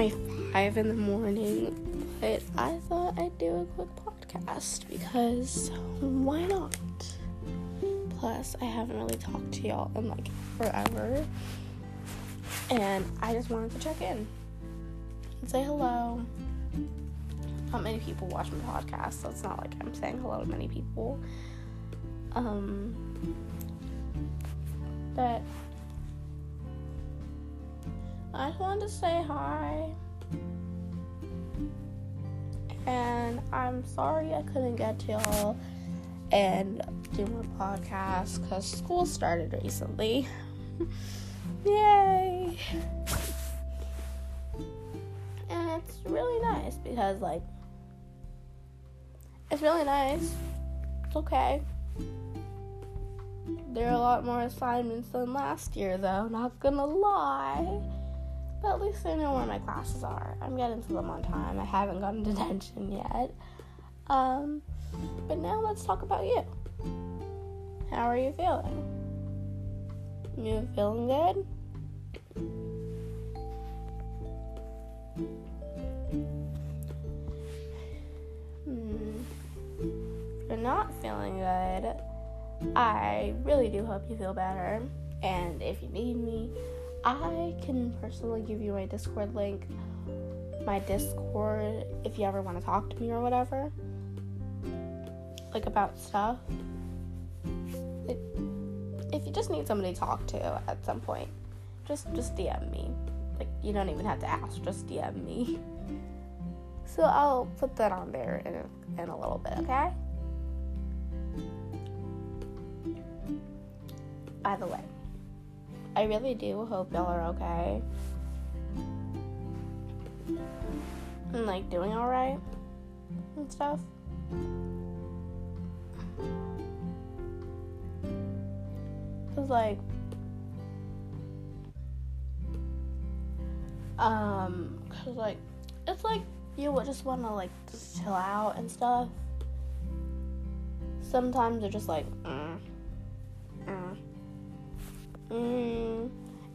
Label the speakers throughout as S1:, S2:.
S1: Currently 5 in the morning, but I thought I'd do a quick podcast because why not? Plus, I haven't really talked to y'all in like forever, and I just wanted to check in and say hello. Not many people watch my podcast, so it's not like I'm saying hello to many people. Um, but I just wanted to say hi. And I'm sorry I couldn't get to y'all and do my podcast because school started recently. Yay! And it's really nice because, like, it's really nice. It's okay. There are a lot more assignments than last year, though, not gonna lie. But at least I know where my classes are. I'm getting to them on time. I haven't gotten detention yet. Um, but now let's talk about you. How are you feeling? You feeling good? Hmm. You're not feeling good, I really do hope you feel better. And if you need me, I can personally give you my Discord link, my Discord, if you ever want to talk to me or whatever, like about stuff. It, if you just need somebody to talk to at some point, just just DM me. Like you don't even have to ask, just DM me. So I'll put that on there in in a little bit, okay? By the way, I really do hope y'all are okay. And like doing alright and stuff. Cause like um cause like it's like you would just wanna like just chill out and stuff. Sometimes they're just like mm, mm, mm.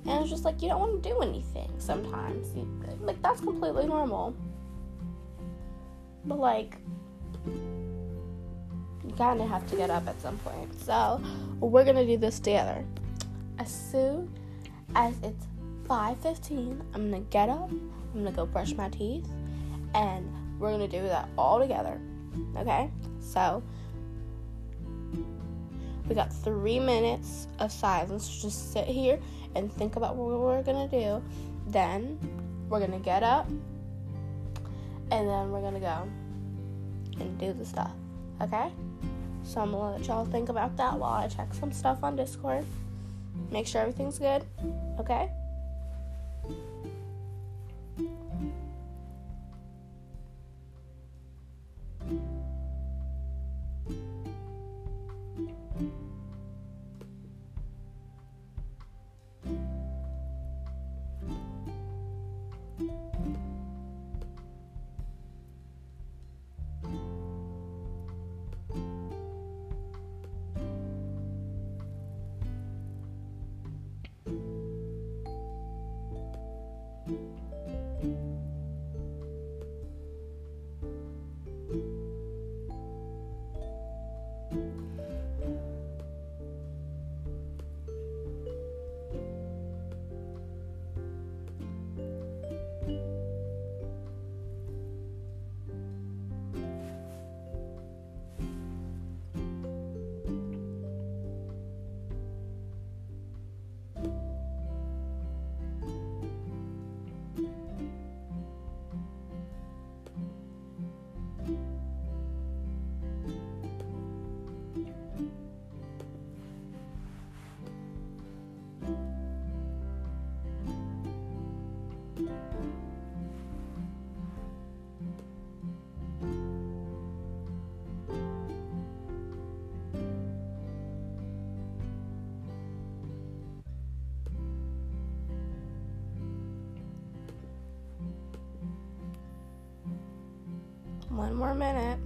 S1: and it's just like you don't want to do anything sometimes. Like that's completely normal. But like you kind of have to get up at some point. So we're gonna do this together. As soon as it's 5.15 i'm gonna get up i'm gonna go brush my teeth and we're gonna do that all together. Okay? So we got three minutes of silence just sit here and think about what we're gonna do. Then we're gonna get up and then we're gonna go and do the stuff. Okay? So I'm gonna let y'all think about that while I check some stuff on Discord. Make sure everything's good. Okay? More minute.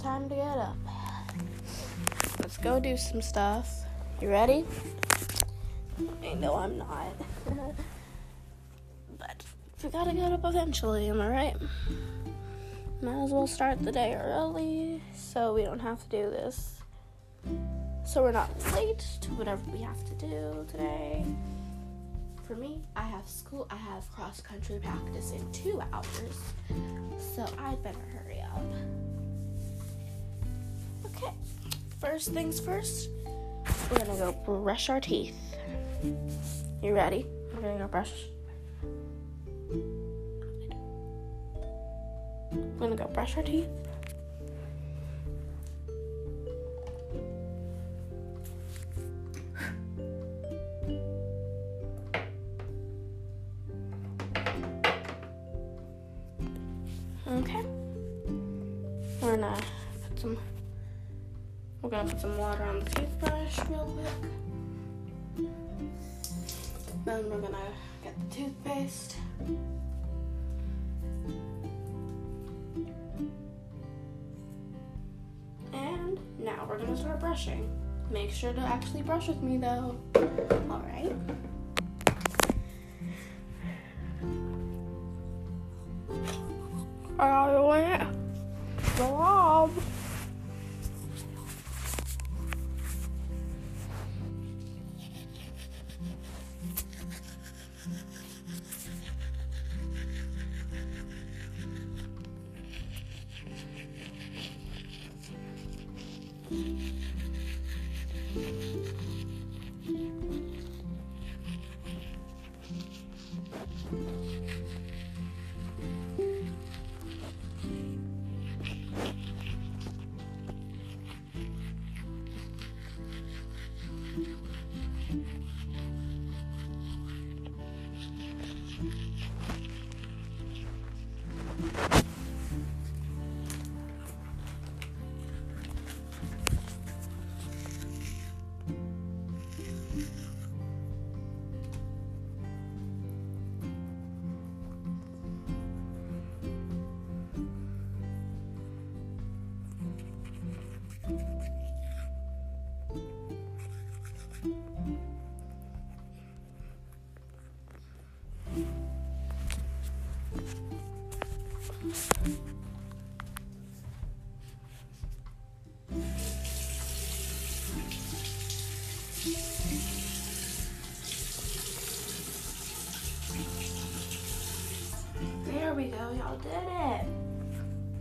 S1: Time to get up. Let's go do some stuff. You ready? I know I'm not. but we gotta get up eventually, am I right? Might as well start the day early so we don't have to do this. So we're not late to whatever we have to do today. For me, I have school, I have cross country practice in two hours, so I'd better hurry up. Okay, first things first, we're gonna go brush our teeth. You ready? We're gonna go brush We're gonna go brush our teeth. Okay. We're gonna put some we're gonna put some water on the toothbrush real quick. Then we're gonna get the toothpaste. And now we're gonna start brushing. Make sure to actually brush with me though. Alright. I went.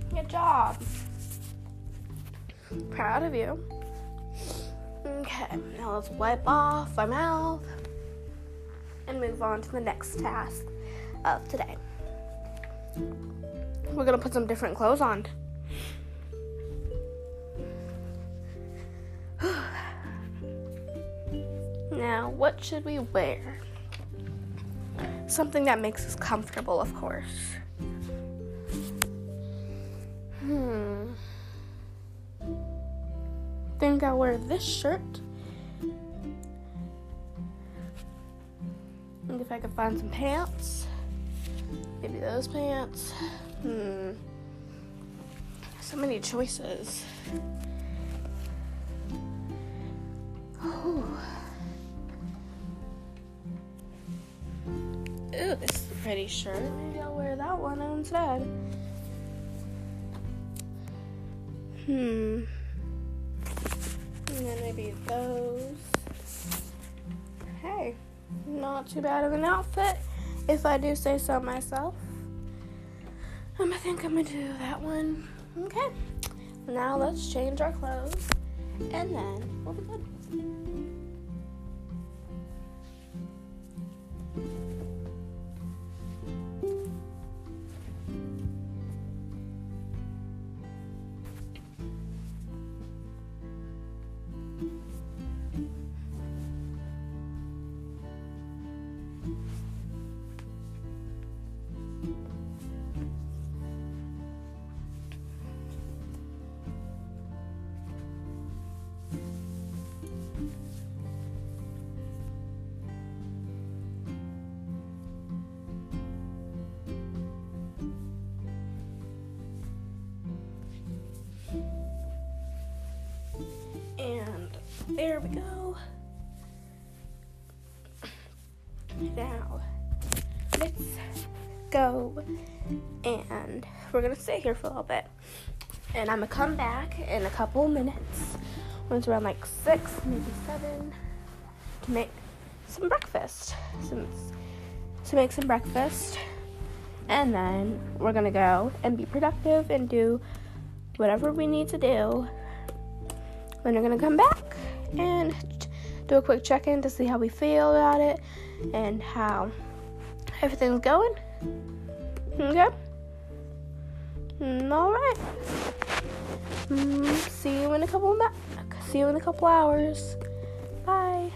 S1: Good job. Proud of you. Okay, now let's wipe off our mouth and move on to the next task of today. We're gonna put some different clothes on. now, what should we wear? Something that makes us comfortable, of course. Hmm. Think I'll wear this shirt. And if I could find some pants. Maybe those pants. Hmm. So many choices. Ooh. Ooh, this is a pretty shirt. Maybe I'll wear that one instead. Hmm. And then maybe those. Hey, not too bad of an outfit, if I do say so myself. Um, I think I'm gonna do that one. Okay. Now let's change our clothes, and then we'll be good. There we go. Now, let's go and we're gonna stay here for a little bit. And I'm gonna come back in a couple minutes when it's around like six, maybe seven, to make some breakfast. Some, to make some breakfast. And then we're gonna go and be productive and do whatever we need to do. Then we're gonna come back and do a quick check in to see how we feel about it and how everything's going. Okay? Mm, all right. Mm, see you in a couple. Ma- see you in a couple hours. Bye.